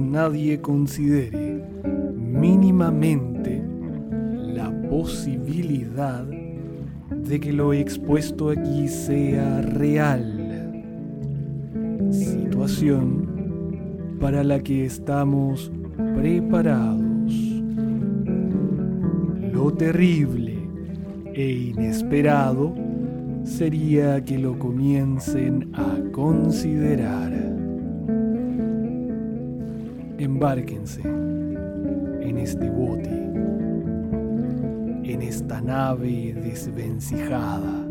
nadie considere mínimamente la posibilidad de que lo expuesto aquí sea real. Situación para la que estamos preparados. Lo terrible e inesperado sería que lo comiencen a considerar. Embárquense en este bote, en esta nave desvencijada.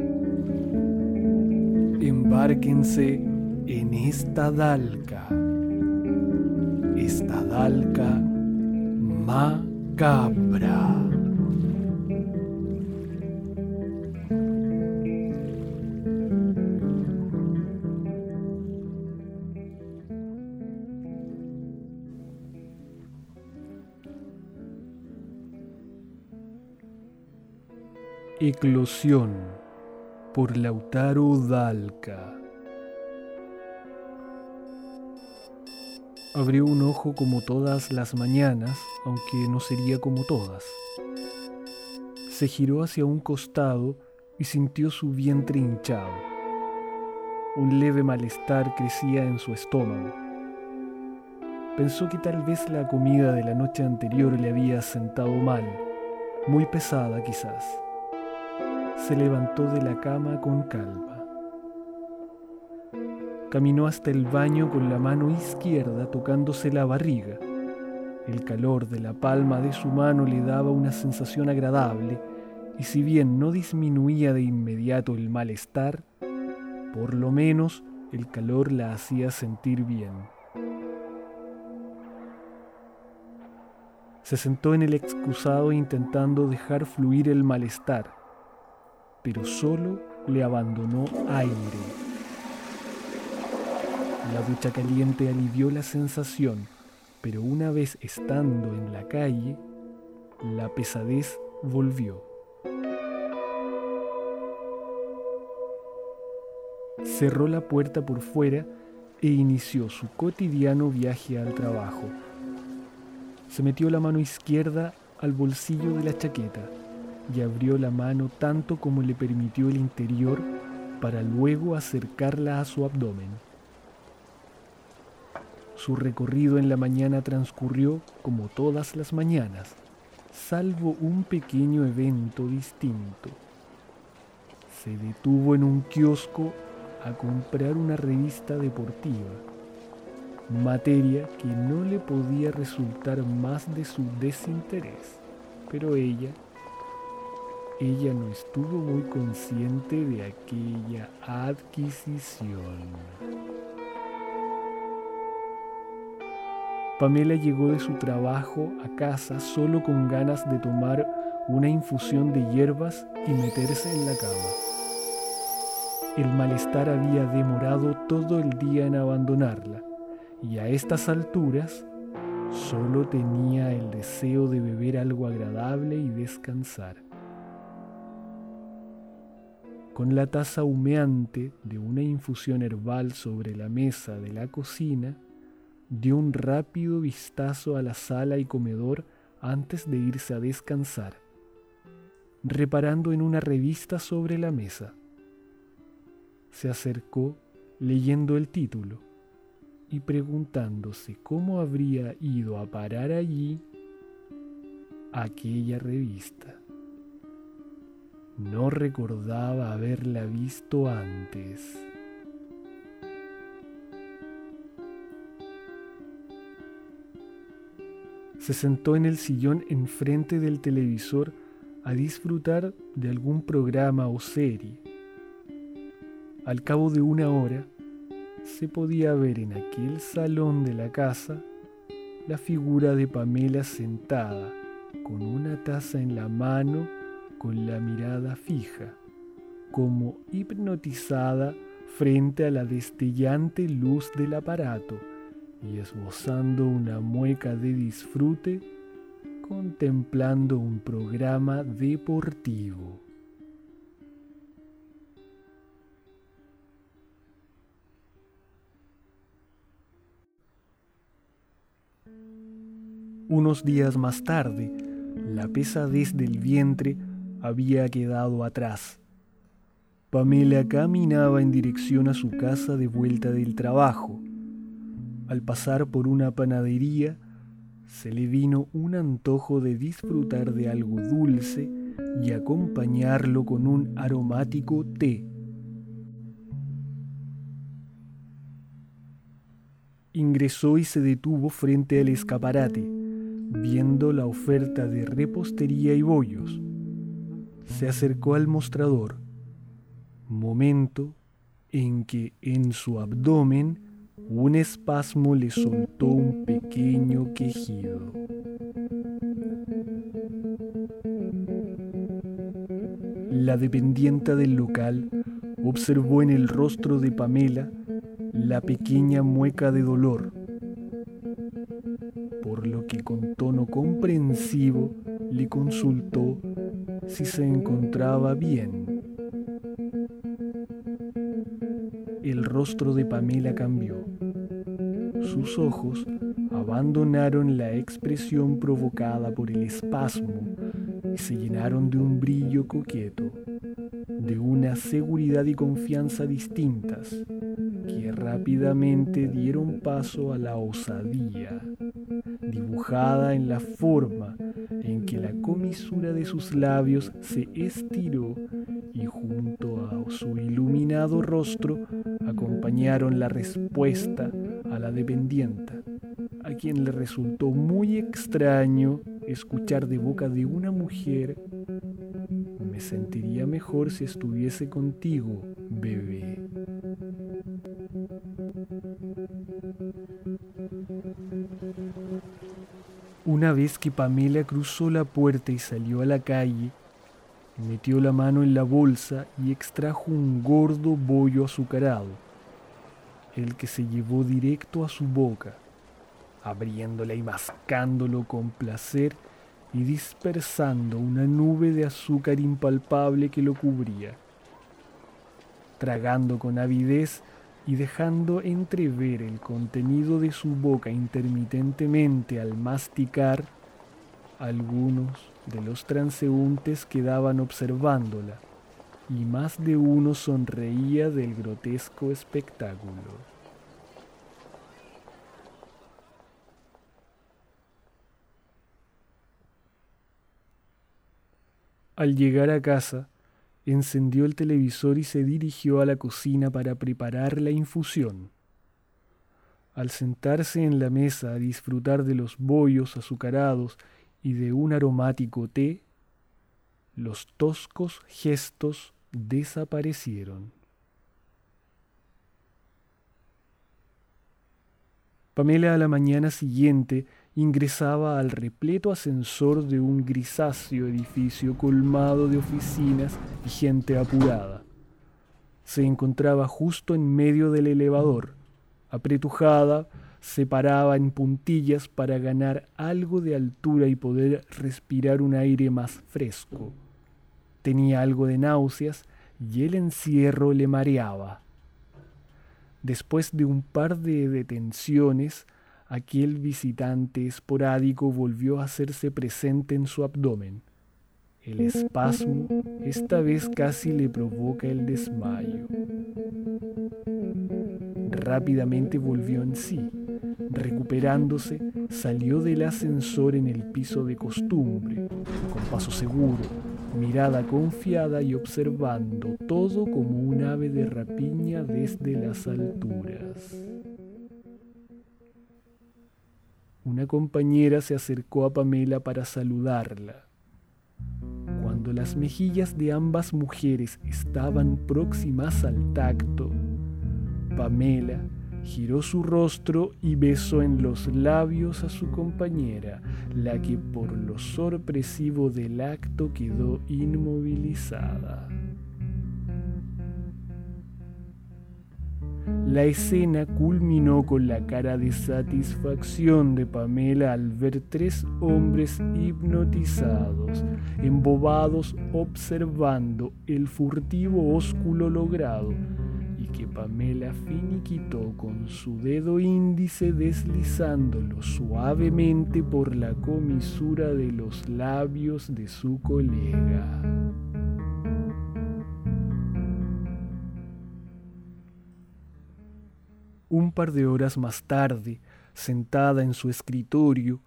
Embárquense en esta dalca, esta dalca macabra. Eclosión por Lautaro Dalca. Abrió un ojo como todas las mañanas, aunque no sería como todas. Se giró hacia un costado y sintió su vientre hinchado. Un leve malestar crecía en su estómago. Pensó que tal vez la comida de la noche anterior le había sentado mal, muy pesada quizás se levantó de la cama con calma. Caminó hasta el baño con la mano izquierda tocándose la barriga. El calor de la palma de su mano le daba una sensación agradable y si bien no disminuía de inmediato el malestar, por lo menos el calor la hacía sentir bien. Se sentó en el excusado intentando dejar fluir el malestar pero solo le abandonó aire. La ducha caliente alivió la sensación, pero una vez estando en la calle, la pesadez volvió. Cerró la puerta por fuera e inició su cotidiano viaje al trabajo. Se metió la mano izquierda al bolsillo de la chaqueta y abrió la mano tanto como le permitió el interior para luego acercarla a su abdomen. Su recorrido en la mañana transcurrió como todas las mañanas, salvo un pequeño evento distinto. Se detuvo en un kiosco a comprar una revista deportiva, materia que no le podía resultar más de su desinterés, pero ella ella no estuvo muy consciente de aquella adquisición. Pamela llegó de su trabajo a casa solo con ganas de tomar una infusión de hierbas y meterse en la cama. El malestar había demorado todo el día en abandonarla y a estas alturas solo tenía el deseo de beber algo agradable y descansar con la taza humeante de una infusión herbal sobre la mesa de la cocina, dio un rápido vistazo a la sala y comedor antes de irse a descansar, reparando en una revista sobre la mesa. Se acercó leyendo el título y preguntándose cómo habría ido a parar allí aquella revista. No recordaba haberla visto antes. Se sentó en el sillón enfrente del televisor a disfrutar de algún programa o serie. Al cabo de una hora, se podía ver en aquel salón de la casa la figura de Pamela sentada, con una taza en la mano con la mirada fija, como hipnotizada frente a la destellante luz del aparato y esbozando una mueca de disfrute, contemplando un programa deportivo. Unos días más tarde, la pesadez del vientre había quedado atrás. Pamela caminaba en dirección a su casa de vuelta del trabajo. Al pasar por una panadería, se le vino un antojo de disfrutar de algo dulce y acompañarlo con un aromático té. Ingresó y se detuvo frente al escaparate, viendo la oferta de repostería y bollos. Se acercó al mostrador, momento en que en su abdomen un espasmo le soltó un pequeño quejido. La dependienta del local observó en el rostro de Pamela la pequeña mueca de dolor, por lo que con tono comprensivo le consultó si se encontraba bien. El rostro de Pamela cambió. Sus ojos abandonaron la expresión provocada por el espasmo y se llenaron de un brillo coqueto, de una seguridad y confianza distintas que rápidamente dieron paso a la osadía, dibujada en la forma en que la comisura de sus labios se estiró y junto a su iluminado rostro acompañaron la respuesta a la dependienta, a quien le resultó muy extraño escuchar de boca de una mujer, me sentiría mejor si estuviese contigo, bebé. Una vez que Pamela cruzó la puerta y salió a la calle, metió la mano en la bolsa y extrajo un gordo bollo azucarado, el que se llevó directo a su boca, abriéndola y mascándolo con placer y dispersando una nube de azúcar impalpable que lo cubría. Tragando con avidez, y dejando entrever el contenido de su boca intermitentemente al masticar, algunos de los transeúntes quedaban observándola y más de uno sonreía del grotesco espectáculo. Al llegar a casa, encendió el televisor y se dirigió a la cocina para preparar la infusión. Al sentarse en la mesa a disfrutar de los bollos azucarados y de un aromático té, los toscos gestos desaparecieron. Pamela a la mañana siguiente ingresaba al repleto ascensor de un grisáceo edificio colmado de oficinas y gente apurada. Se encontraba justo en medio del elevador, apretujada, se paraba en puntillas para ganar algo de altura y poder respirar un aire más fresco. Tenía algo de náuseas y el encierro le mareaba. Después de un par de detenciones, aquel visitante esporádico volvió a hacerse presente en su abdomen. El espasmo esta vez casi le provoca el desmayo. Rápidamente volvió en sí. Recuperándose, salió del ascensor en el piso de costumbre, con paso seguro, mirada confiada y observando todo como un ave de rapiña desde las alturas. Una compañera se acercó a Pamela para saludarla. Cuando las mejillas de ambas mujeres estaban próximas al tacto, Pamela giró su rostro y besó en los labios a su compañera, la que por lo sorpresivo del acto quedó inmovilizada. La escena culminó con la cara de satisfacción de Pamela al ver tres hombres hipnotizados, embobados observando el furtivo ósculo logrado y que Pamela finiquitó con su dedo índice deslizándolo suavemente por la comisura de los labios de su colega. Un par de horas más tarde, sentada en su escritorio,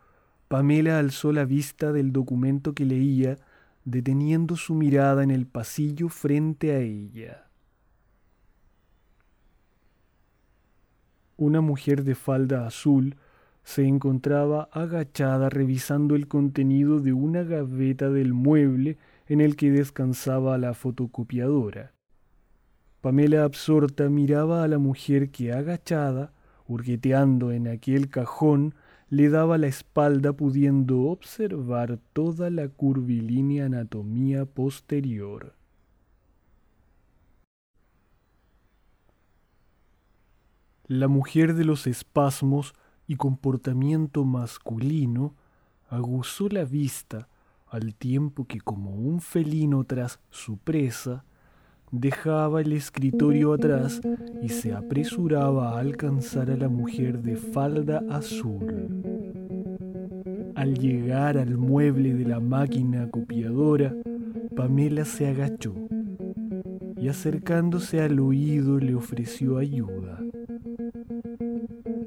Pamela alzó la vista del documento que leía, deteniendo su mirada en el pasillo frente a ella. Una mujer de falda azul se encontraba agachada revisando el contenido de una gaveta del mueble en el que descansaba la fotocopiadora. Pamela absorta miraba a la mujer que agachada, hurgueteando en aquel cajón, le daba la espalda pudiendo observar toda la curvilínea anatomía posterior. La mujer de los espasmos y comportamiento masculino aguzó la vista al tiempo que como un felino tras su presa, dejaba el escritorio atrás y se apresuraba a alcanzar a la mujer de falda azul. Al llegar al mueble de la máquina copiadora, Pamela se agachó y acercándose al oído le ofreció ayuda.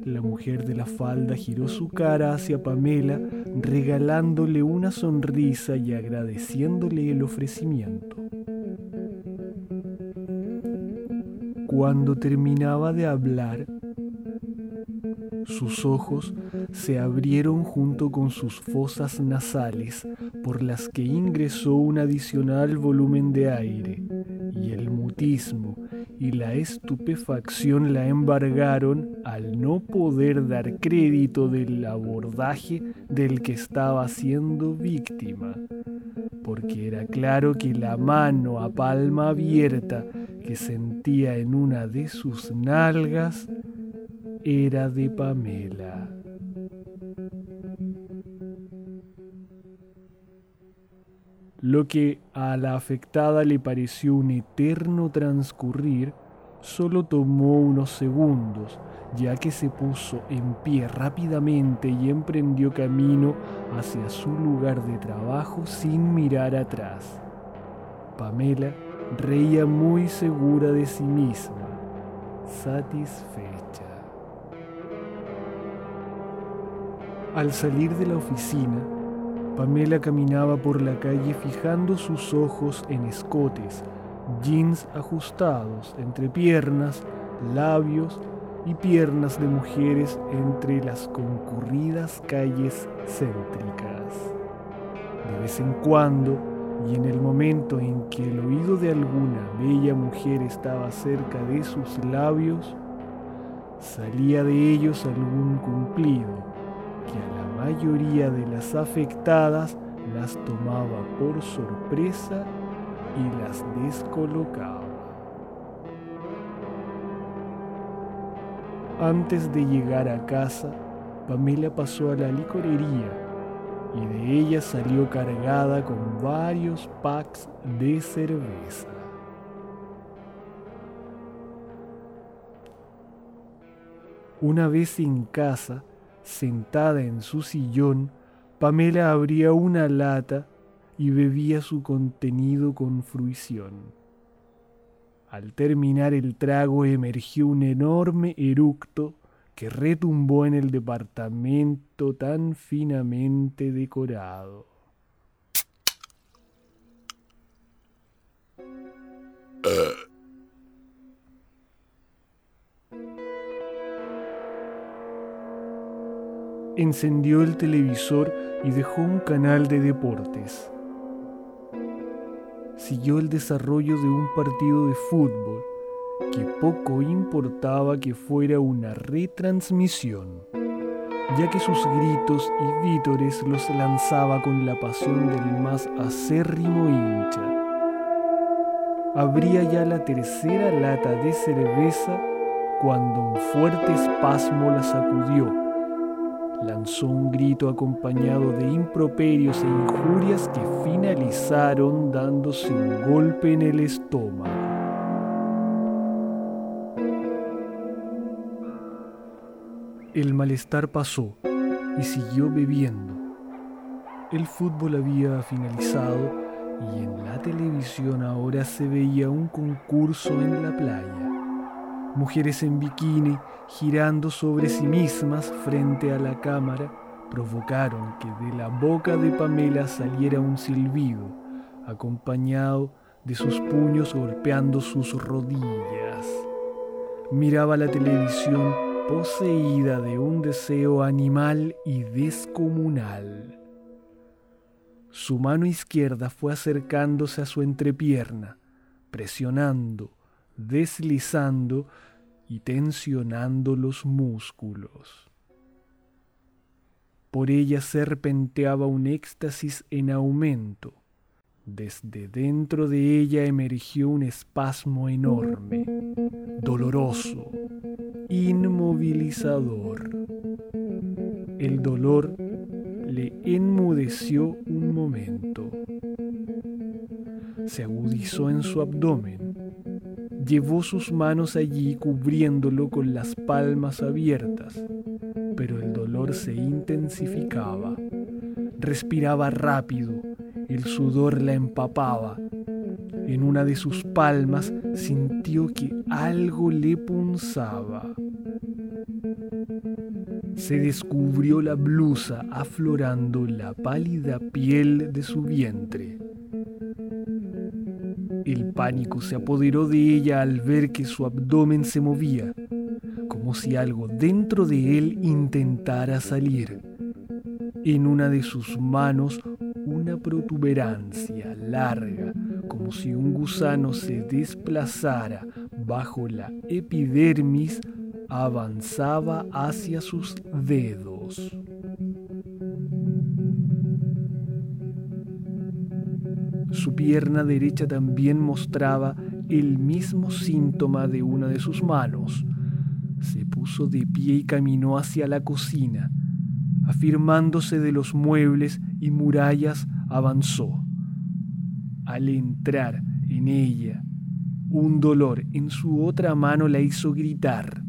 La mujer de la falda giró su cara hacia Pamela, regalándole una sonrisa y agradeciéndole el ofrecimiento. Cuando terminaba de hablar, sus ojos se abrieron junto con sus fosas nasales por las que ingresó un adicional volumen de aire y el mutismo y la estupefacción la embargaron al no poder dar crédito del abordaje del que estaba siendo víctima, porque era claro que la mano a palma abierta que sentía en una de sus nalgas era de Pamela. Lo que a la afectada le pareció un eterno transcurrir, solo tomó unos segundos, ya que se puso en pie rápidamente y emprendió camino hacia su lugar de trabajo sin mirar atrás. Pamela reía muy segura de sí misma, satisfecha. Al salir de la oficina, Pamela caminaba por la calle fijando sus ojos en escotes, jeans ajustados entre piernas, labios y piernas de mujeres entre las concurridas calles céntricas. De vez en cuando, y en el momento en que el oído de alguna bella mujer estaba cerca de sus labios, salía de ellos algún cumplido que a la mayoría de las afectadas las tomaba por sorpresa y las descolocaba. Antes de llegar a casa, Pamela pasó a la licorería y de ella salió cargada con varios packs de cerveza. Una vez en casa, sentada en su sillón, Pamela abría una lata y bebía su contenido con fruición. Al terminar el trago emergió un enorme eructo que retumbó en el departamento tan finamente decorado. Encendió el televisor y dejó un canal de deportes. Siguió el desarrollo de un partido de fútbol que poco importaba que fuera una retransmisión, ya que sus gritos y vítores los lanzaba con la pasión del más acérrimo hincha. Abría ya la tercera lata de cerveza cuando un fuerte espasmo la sacudió lanzó un grito acompañado de improperios e injurias que finalizaron dándose un golpe en el estómago. El malestar pasó y siguió bebiendo. El fútbol había finalizado y en la televisión ahora se veía un concurso en la playa. Mujeres en bikini girando sobre sí mismas frente a la cámara provocaron que de la boca de Pamela saliera un silbido, acompañado de sus puños golpeando sus rodillas. Miraba la televisión poseída de un deseo animal y descomunal. Su mano izquierda fue acercándose a su entrepierna, presionando, deslizando y tensionando los músculos. Por ella serpenteaba un éxtasis en aumento. Desde dentro de ella emergió un espasmo enorme, doloroso, inmovilizador. El dolor le enmudeció un momento. Se agudizó en su abdomen. Llevó sus manos allí cubriéndolo con las palmas abiertas pero el dolor se intensificaba. Respiraba rápido, el sudor la empapaba. En una de sus palmas sintió que algo le punzaba. Se descubrió la blusa aflorando la pálida piel de su vientre. El pánico se apoderó de ella al ver que su abdomen se movía como si algo dentro de él intentara salir. En una de sus manos una protuberancia larga, como si un gusano se desplazara bajo la epidermis, avanzaba hacia sus dedos. Su pierna derecha también mostraba el mismo síntoma de una de sus manos, se puso de pie y caminó hacia la cocina. Afirmándose de los muebles y murallas, avanzó. Al entrar en ella, un dolor en su otra mano la hizo gritar.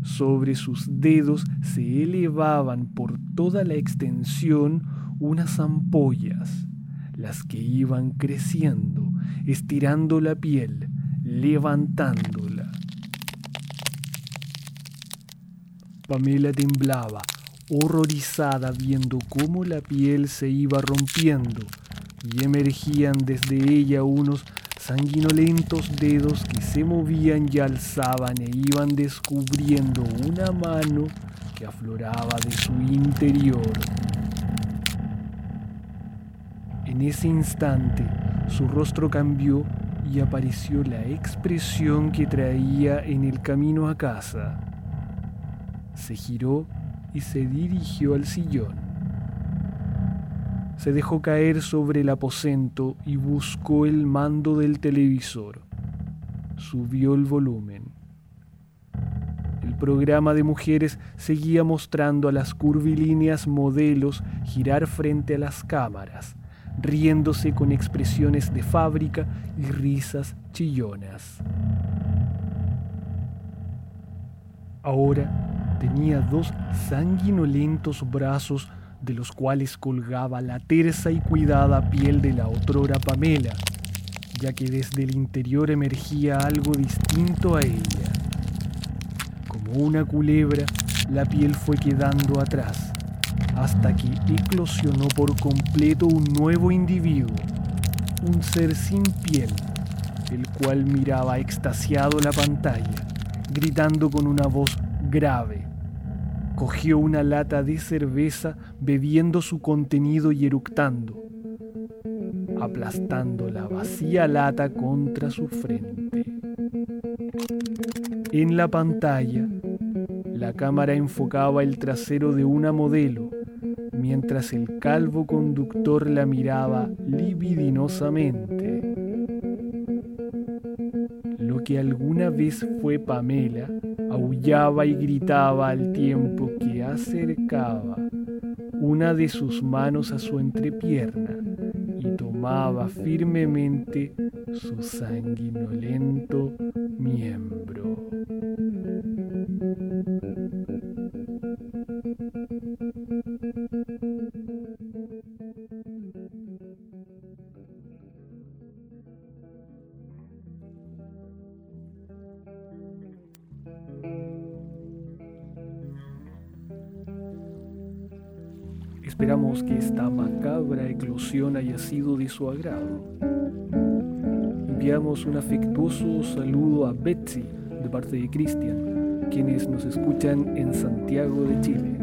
Sobre sus dedos se elevaban por toda la extensión unas ampollas, las que iban creciendo, estirando la piel, levantándola. Pamela temblaba, horrorizada viendo cómo la piel se iba rompiendo y emergían desde ella unos sanguinolentos dedos que se movían y alzaban e iban descubriendo una mano que afloraba de su interior. En ese instante su rostro cambió y apareció la expresión que traía en el camino a casa se giró y se dirigió al sillón. Se dejó caer sobre el aposento y buscó el mando del televisor. Subió el volumen. El programa de mujeres seguía mostrando a las curvilíneas modelos girar frente a las cámaras, riéndose con expresiones de fábrica y risas chillonas. Ahora tenía dos sanguinolentos brazos de los cuales colgaba la tersa y cuidada piel de la otrora Pamela, ya que desde el interior emergía algo distinto a ella. Como una culebra, la piel fue quedando atrás, hasta que eclosionó por completo un nuevo individuo, un ser sin piel, el cual miraba extasiado la pantalla, gritando con una voz grave cogió una lata de cerveza bebiendo su contenido y eructando, aplastando la vacía lata contra su frente. En la pantalla, la cámara enfocaba el trasero de una modelo, mientras el calvo conductor la miraba libidinosamente. Lo que alguna vez fue Pamela, aullaba y gritaba al tiempo que acercaba una de sus manos a su entrepierna y tomaba firmemente su sanguinolento miembro. Macabra eclosión haya sido de su agrado. Enviamos un afectuoso saludo a Betsy de parte de Cristian, quienes nos escuchan en Santiago de Chile.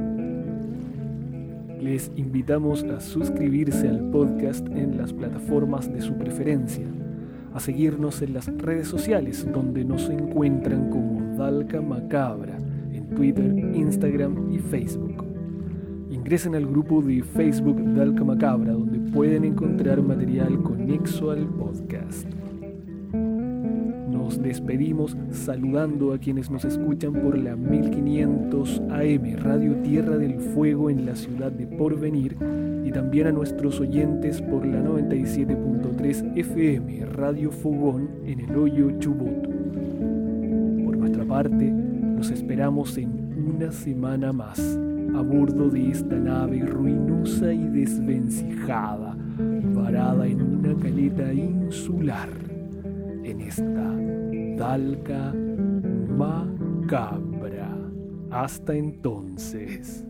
Les invitamos a suscribirse al podcast en las plataformas de su preferencia, a seguirnos en las redes sociales donde nos encuentran como Dalca Macabra en Twitter, Instagram y Facebook. Ingresen al grupo de Facebook Dalca Macabra donde pueden encontrar material conexo al podcast nos despedimos saludando a quienes nos escuchan por la 1500 AM Radio Tierra del Fuego en la ciudad de Porvenir y también a nuestros oyentes por la 97.3 FM Radio Fogón en el Hoyo Chubut. Por nuestra parte, nos esperamos en una semana más a bordo de esta nave ruinosa y desvencijada, varada en una caleta insular en esta Dalca Macabra. Hasta entonces.